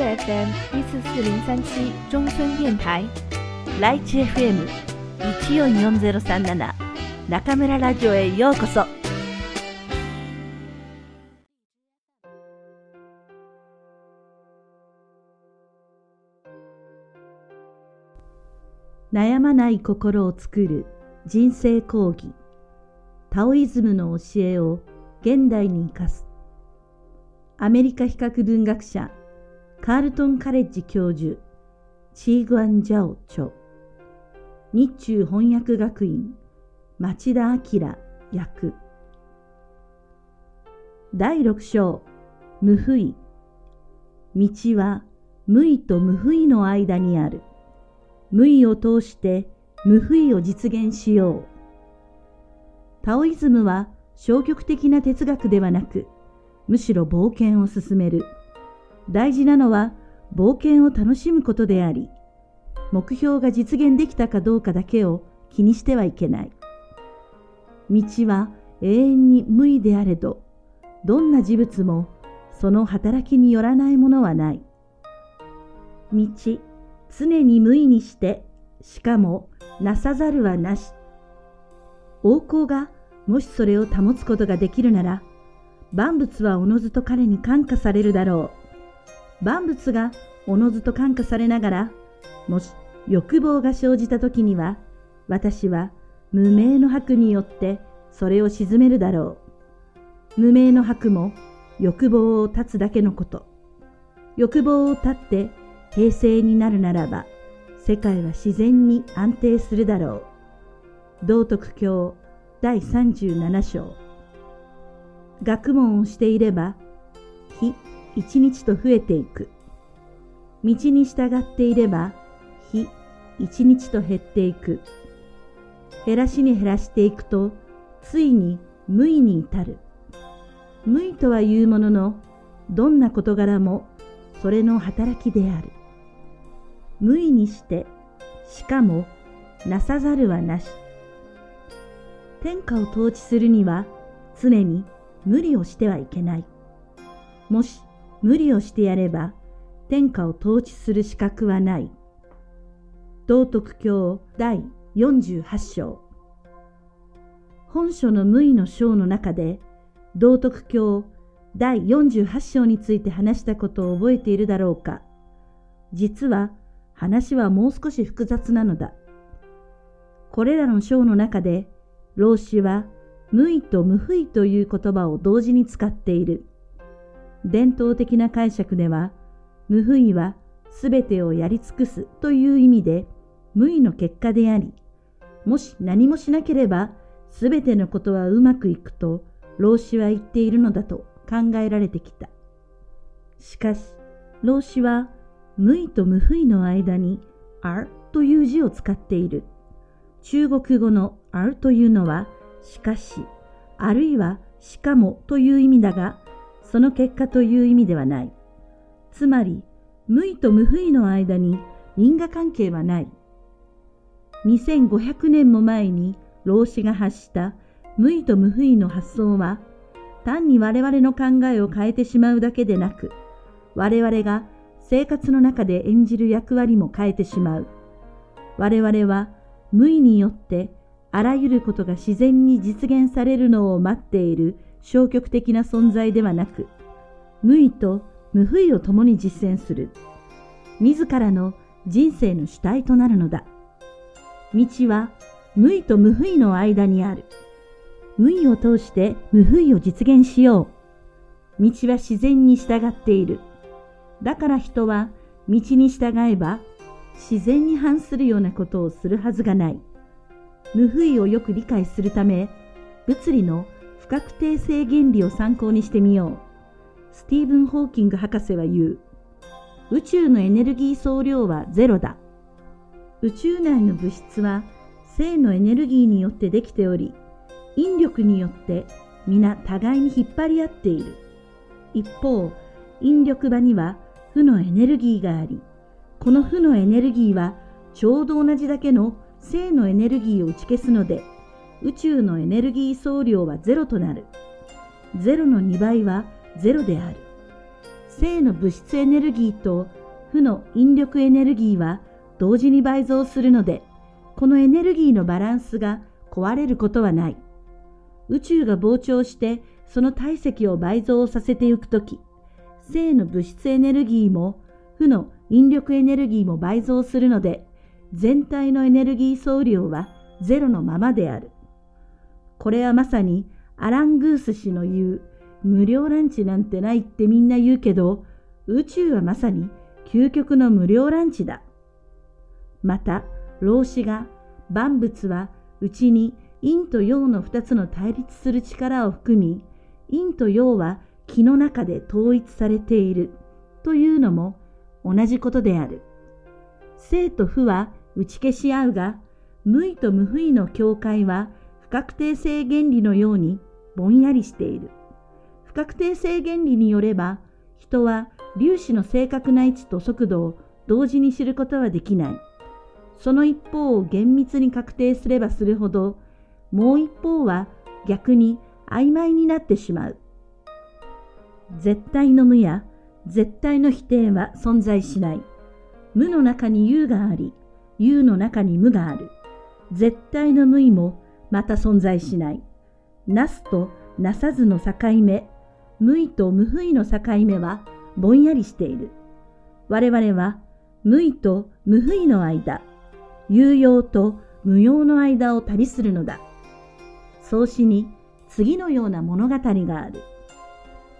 FM 一四四零三七中村電台ライチ FM 一四四ゼロ三七中村ラジオへようこそ。悩まない心を作る人生講義タオイズムの教えを現代に生かすアメリカ比較文学者カールトンカレッジ教授チーグアン・ジャオ著日中翻訳学院町田明役第六章無不意道は無意と無不意の間にある無意を通して無不意を実現しよう。タオイズムは消極的な哲学ではなく、むしろ冒険を進める。大事なのは冒険を楽しむことであり、目標が実現できたかどうかだけを気にしてはいけない。道は永遠に無意であれど、どんな事物もその働きによらないものはない。道常に無意にして、しかもなさざるはなし。王侯がもしそれを保つことができるなら、万物はおのずと彼に感化されるだろう。万物がおのずと感化されながら、もし欲望が生じた時には、私は無名の白によってそれを鎮めるだろう。無名の白も欲望を断つだけのこと。欲望を断って平成になるならば、世界は自然に安定するだろう。道徳教第37章。学問をしていれば、日一日と増えていく。道に従っていれば、日一日と減っていく。減らしに減らしていくと、ついに無意に至る。無意とはいうものの、どんな事柄もそれの働きである。無意にして、しかもなさざるはなし。天下を統治するには常に無理をしてはいけない。もし無理をしてやれば天下を統治する資格はない。道徳教第48章本書の無意の章の中で道徳教第48章について話したことを覚えているだろうか実は話はもう少し複雑なのだ。これらの章の中で、老子は無意と無不意という言葉を同時に使っている。伝統的な解釈では、無不意は全てをやり尽くすという意味で、無意の結果であり、もし何もしなければ全てのことはうまくいくと老子は言っているのだと考えられてきた。しかし、老子は無意と無不意の間に、あるという字を使っている。中国語のあるというのは、しかし、あるいはしかもという意味だが、その結果という意味ではない。つまり、無意と無不意の間に因果関係はない。2500年も前に老子が発した無意と無不意の発想は、単に我々の考えを変えてしまうだけでなく、我々が生活の中で演じる役割も変えてしまう。我々は無意によってあらゆることが自然に実現されるのを待っている消極的な存在ではなく、無意と無不意を共に実践する。自らの人生の主体となるのだ。道は無意と無不意の間にある。無意を通して無不意を実現しよう。道は自然に従っている。だから人は道に従えば自然に反するようなことをするはずがない。無不意をよく理解するため、物理の確定性原理を参考にしてみよう。スティーブン・ホーキング博士は言う。宇宙のエネルギー総量はゼロだ。宇宙内の物質は正のエネルギーによってできており、引力によって皆互いに引っ張り合っている。一方、引力場には負のエネルギーがあり、この負のエネルギーはちょうど同じだけの正のエネルギーを打ち消すので、宇宙のエネルギー総量はゼロとなる。ゼロの2倍はゼロである。正の物質エネルギーと負の引力エネルギーは同時に倍増するので、このエネルギーのバランスが壊れることはない。宇宙が膨張してその体積を倍増させていくとき、正の物質エネルギーも負の引力エネルギーも倍増するので、全体のエネルギー総量はゼロのままである。これはまさにアラン・グース氏の言う無料ランチなんてないってみんな言うけど、宇宙はまさに究極の無料ランチだ。また、老子が万物はうちに陰と陽の二つの対立する力を含み、陰と陽は気の中で統一されているというのも同じことである。生と負は打ち消し合うが、無意と無不意の境界は確定性原理のようにぼんやりしている。不確定性原理によれば、人は粒子の正確な位置と速度を同時に知ることはできない。その一方を厳密に確定すればするほど、もう一方は逆に曖昧になってしまう。絶対の無や絶対の否定は存在しない。無の中に有があり、有の中に無がある。絶対の無意もまた存在しない。なすとなさずの境目、無意と無不意の境目はぼんやりしている。我々は無意と無不意の間、有用と無用の間を旅するのだ。創始に次のような物語がある。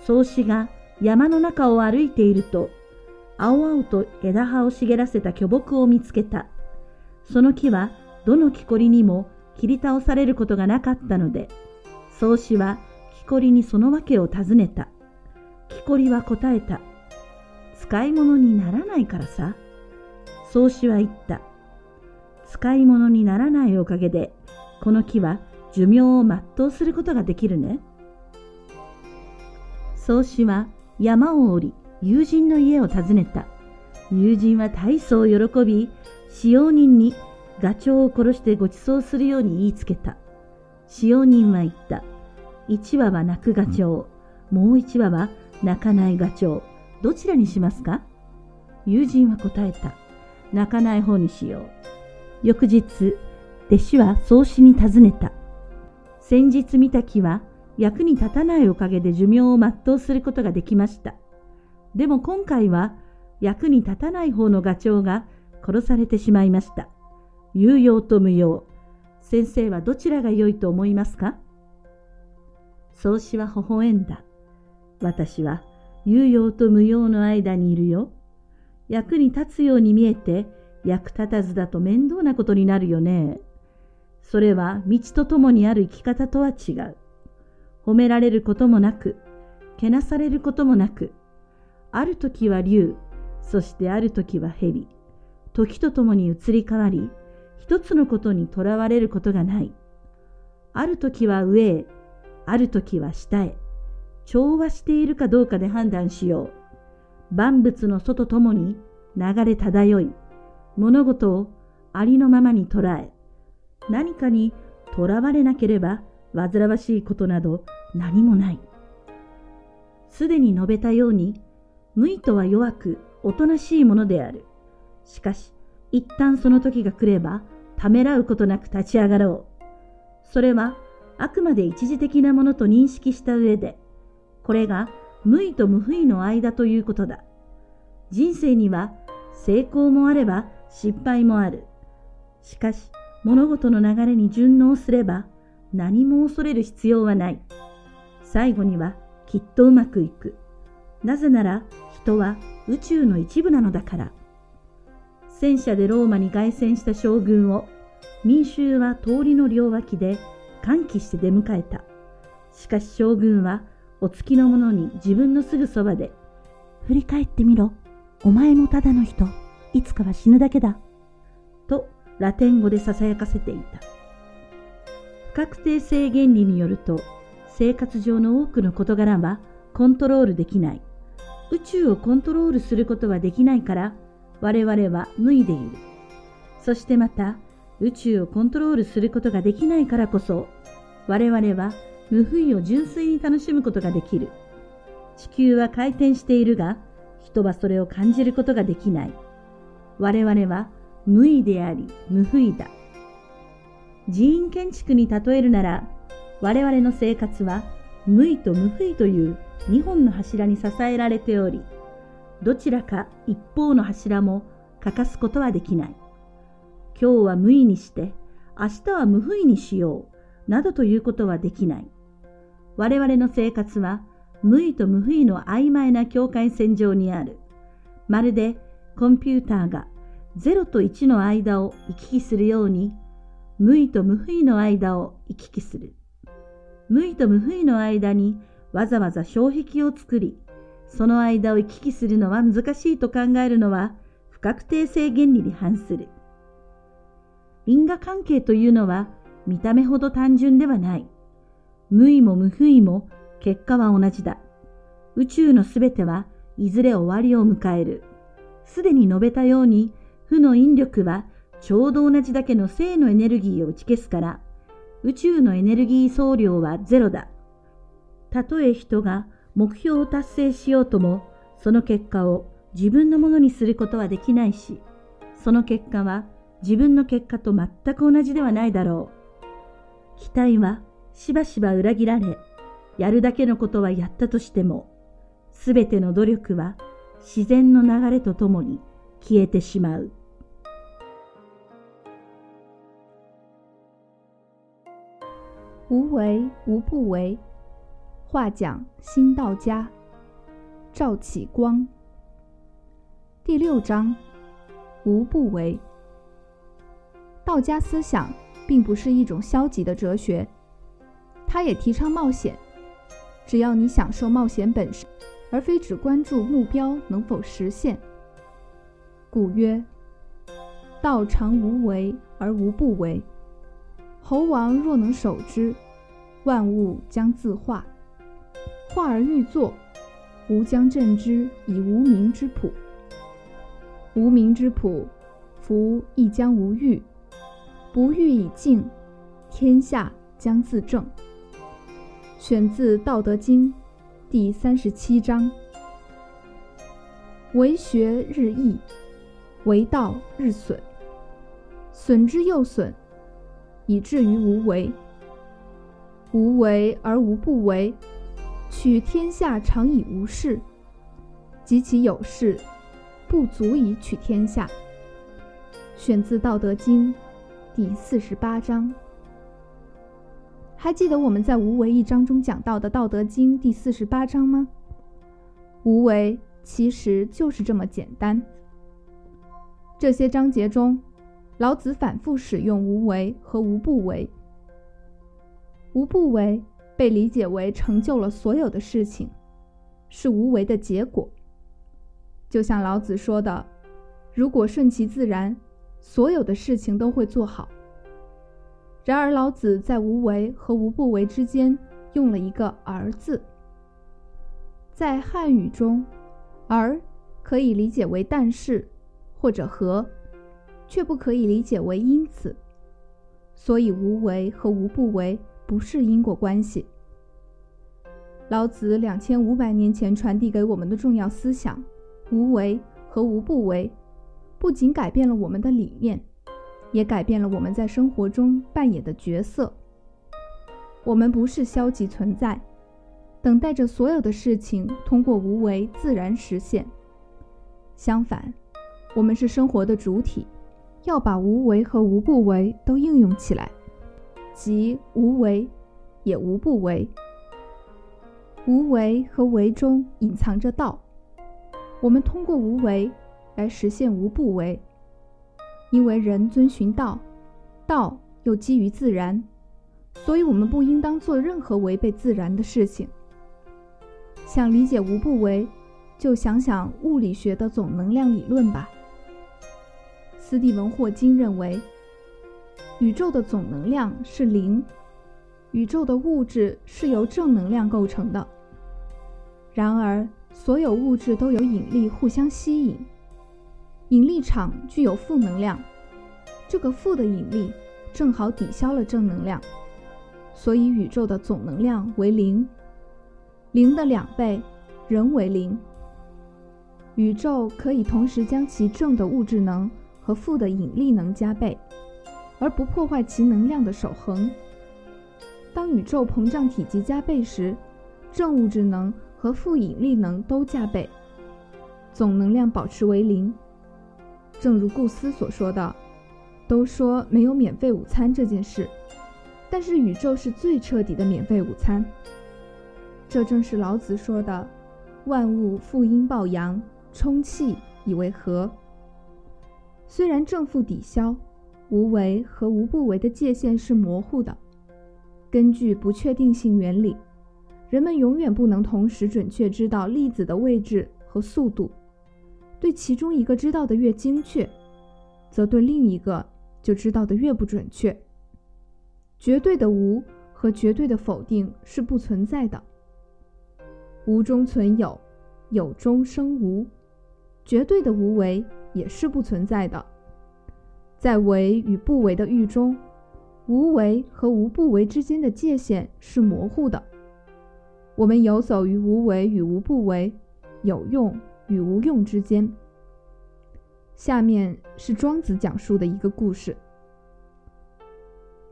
創始が山の中を歩いていると、青々と枝葉を茂らせた巨木を見つけた。その木はどの木こりにも切り倒されることがなかったので、宗師は木こりにその訳を尋ねた。木こりは答えた。使い物にならないからさ。宗師は言った。使い物にならないおかげで、この木は寿命を全うすることができるね。宗師は山を降り、友人の家を訪ねた。友人は大層喜び、使用人にガチョウを殺してご馳走するように言いつけた。使用人は言った。1羽は泣くガチョウ、もう1羽は泣かないガチョウ。どちらにしますか？友人は答えた。泣かない方にしよう。翌日、弟子は宗師に尋ねた。先日見た木は役に立たないおかげで寿命を全うすることができました。でも今回は役に立たない方のガチョウが殺されてしまいました。有用と無用。先生はどちらが良いと思いますか？宗師は微笑んだ。私は有用と無用の間にいるよ。役に立つように見えて役立たずだと面倒なことになるよね。それは道とともにある生き方とは違う。褒められることもなく、けなされることもなく、ある時は竜、そしてある時は蛇。時とともに移り変わり、一つのことにとらわれることがない。ある時は上へ、ある時は下へ。調和しているかどうかで判断しよう。万物の外ともに流れ漂い、物事をありのままに捉え、何かにとらわれなければ煩わしいことなど何もない。すでに述べたように、無意とは弱くおとなしいものである。しかし、一旦その時が来れば、ためらうことなく立ち上がろう。それは、あくまで一時的なものと認識した上で、これが無意と無不意の間ということだ。人生には成功もあれば失敗もある。しかし、物事の流れに順応すれば何も恐れる必要はない。最後にはきっとうまくいく。なぜなら人は宇宙の一部なのだから。戦車でローマに凱旋した将軍を民衆は通りの両脇で歓喜して出迎えた。しかし将軍はお付きの者に自分のすぐそばで、振り返ってみろ。お前もただの人。いつかは死ぬだけだ。とラテン語で囁かせていた。不確定性原理によると、生活上の多くの事柄はコントロールできない。宇宙をコントロールすることはできないから、我々は無意でいる。そしてまた、宇宙をコントロールすることができないからこそ、我々は無不意を純粋に楽しむことができる。地球は回転しているが、人はそれを感じることができない。我々は無意であり無不意だ。寺院建築に例えるなら、我々の生活は無意と無不意という2本の柱に支えられており、どちらか一方の柱も欠かすことはできない。今日は無意にして、明日は無不意にしよう、などということはできない。我々の生活は無意と無不意の曖昧な境界線上にある。まるでコンピューターが0と1の間を行き来するように、無意と無不意の間を行き来する。無意と無不意の間にわざわざ障壁を作り、その間を行き来するのは難しいと考えるのは不確定性原理に反する。因果関係というのは見た目ほど単純ではない。無意も無不意も結果は同じだ。宇宙のすべてはいずれ終わりを迎える。すでに述べたように、負の引力はちょうど同じだけの正のエネルギーを打ち消すから、宇宙のエネルギー総量はゼロだ。たとえ人が目標を達成しようとも、その結果を自分のものにすることはできないし、その結果は自分の結果と全く同じではないだろう。期待はしばしば裏切られ、やるだけのことはやったとしても、すべての努力は自然の流れとともに消えてしまう。无为无不为。话讲新道家，赵启光。第六章，无不为。道家思想并不是一种消极的哲学，它也提倡冒险。只要你享受冒险本身，而非只关注目标能否实现。古曰：道常无为而无不为。猴王若能守之，万物将自化。化而欲作，吾将镇之以无名之朴。无名之朴，夫亦将无欲。不欲以静，天下将自正。选自《道德经》第三十七章。为学日益，为道日损，损之又损，以至于无为。无为而无不为。取天下常以无事，及其有事，不足以取天下。选自《道德经》第四十八章。还记得我们在“无为”一章中讲到的《道德经》第四十八章吗？无为其实就是这么简单。这些章节中，老子反复使用“无为”和“无不为”。无不为。被理解为成就了所有的事情，是无为的结果。就像老子说的：“如果顺其自然，所有的事情都会做好。”然而，老子在无为和无不为之间用了一个“而”字。在汉语中，“而”可以理解为“但是”或者“和”，却不可以理解为“因此”。所以，无为和无不为不是因果关系。老子两千五百年前传递给我们的重要思想“无为”和“无不为”，不仅改变了我们的理念，也改变了我们在生活中扮演的角色。我们不是消极存在，等待着所有的事情通过无为自然实现。相反，我们是生活的主体，要把无为和无不为都应用起来，即无为也无不为。无为和为中隐藏着道，我们通过无为来实现无不为。因为人遵循道，道又基于自然，所以我们不应当做任何违背自然的事情。想理解无不为，就想想物理学的总能量理论吧。斯蒂文·霍金认为，宇宙的总能量是零。宇宙的物质是由正能量构成的。然而，所有物质都有引力互相吸引，引力场具有负能量，这个负的引力正好抵消了正能量，所以宇宙的总能量为零。零的两倍，人为零。宇宙可以同时将其正的物质能和负的引力能加倍，而不破坏其能量的守恒。当宇宙膨胀体积加倍时，正物质能和负引力能都加倍，总能量保持为零。正如顾斯所说的：“都说没有免费午餐这件事，但是宇宙是最彻底的免费午餐。”这正是老子说的：“万物负阴抱阳。”充气以为和。虽然正负抵消、无为和无不为的界限是模糊的，根据不确定性原理，人们永远不能同时准确知道粒子的位置和速度。对其中一个知道的越精确，则对另一个就知道的越不准确。绝对的无和绝对的否定是不存在的。无中存有，有中生无。绝对的无为也是不存在的，在为与不为的域中，无为和无不为之间的界限是模糊的。我们游走于无为与无不为、有用与无用之间。下面是庄子讲述的一个故事：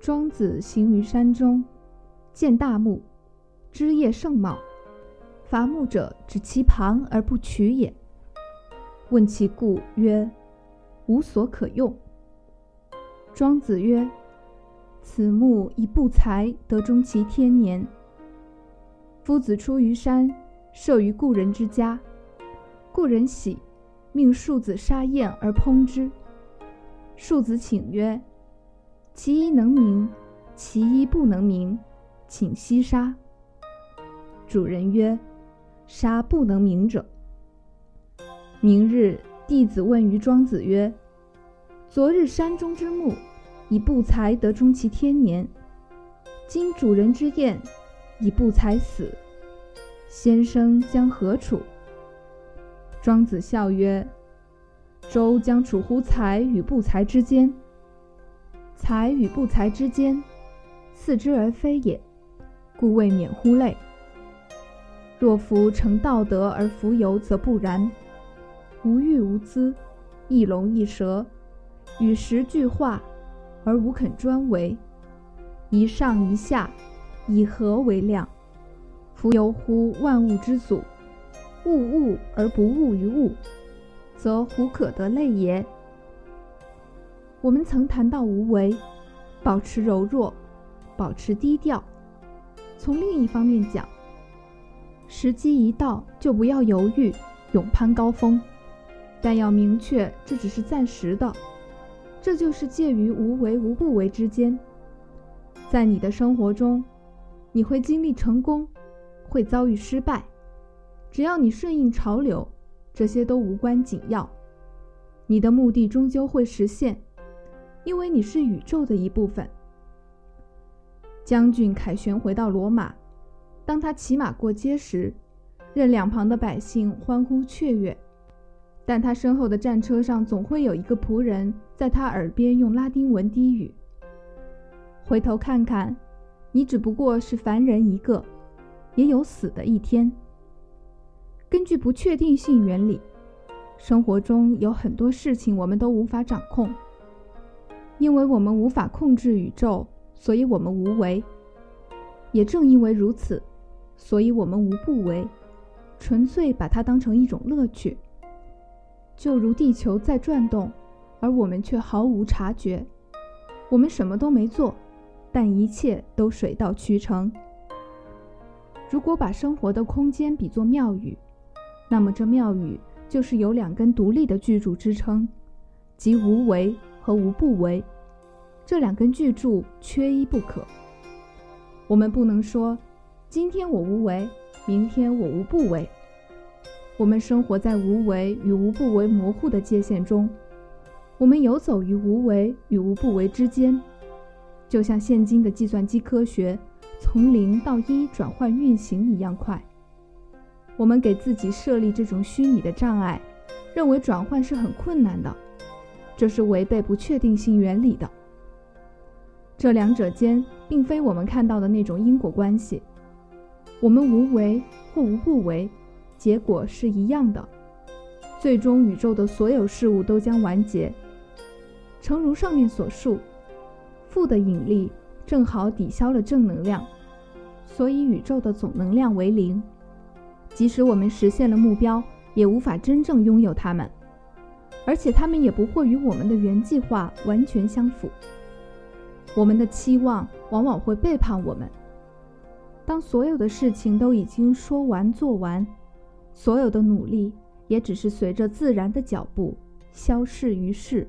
庄子行于山中，见大木，枝叶盛茂，伐木者指其旁而不取也。问其故曰：“无所可用。”庄子曰：“此木以不才得终其天年。夫子出于山，射于故人之家，故人喜，命庶子杀燕而烹之。庶子请曰：‘其一能鸣，其一不能鸣，请息杀。’主人曰：‘杀不能鸣者。’”明日，弟子问于庄子曰：“昨日山中之木，以不才得终其天年。今主人之燕，以不才死，先生将何处？”庄子笑曰：“周将处乎才与不才之间。才与不才之间，似之而非也，故未免乎类。若夫成道德而弗有，则不然。”无欲无资，一龙一蛇，与时俱化，而无肯专为。一上一下，以和为量？浮游乎万物之祖，物物而不物于物，则胡可得类也？我们曾谈到无为，保持柔弱，保持低调。从另一方面讲，时机一到，就不要犹豫，勇攀高峰。但要明确，这只是暂时的，这就是介于无为无不为之间。在你的生活中，你会经历成功，会遭遇失败，只要你顺应潮流，这些都无关紧要。你的目的终究会实现，因为你是宇宙的一部分。将军凯旋回到罗马，当他骑马过街时，任两旁的百姓欢呼雀跃。但他身后的战车上总会有一个仆人在他耳边用拉丁文低语：“回头看看，你只不过是凡人一个，也有死的一天。”根据不确定性原理，生活中有很多事情我们都无法掌控，因为我们无法控制宇宙，所以我们无为。也正因为如此，所以我们无不为，纯粹把它当成一种乐趣。就如地球在转动，而我们却毫无察觉。我们什么都没做，但一切都水到渠成。如果把生活的空间比作庙宇，那么这庙宇就是有两根独立的巨柱支撑，即无为和无不为。这两根巨柱缺一不可。我们不能说，今天我无为，明天我无不为。我们生活在无为与无不为模糊的界限中，我们游走于无为与无不为之间，就像现今的计算机科学从零到一转换运行一样快。我们给自己设立这种虚拟的障碍，认为转换是很困难的，这是违背不确定性原理的。这两者间并非我们看到的那种因果关系，我们无为或无不为。结果是一样的。最终，宇宙的所有事物都将完结。诚如上面所述，负的引力正好抵消了正能量，所以宇宙的总能量为零。即使我们实现了目标，也无法真正拥有它们，而且它们也不会与我们的原计划完全相符。我们的期望往往会背叛我们。当所有的事情都已经说完做完，所有的努力也只是随着自然的脚步消逝于世。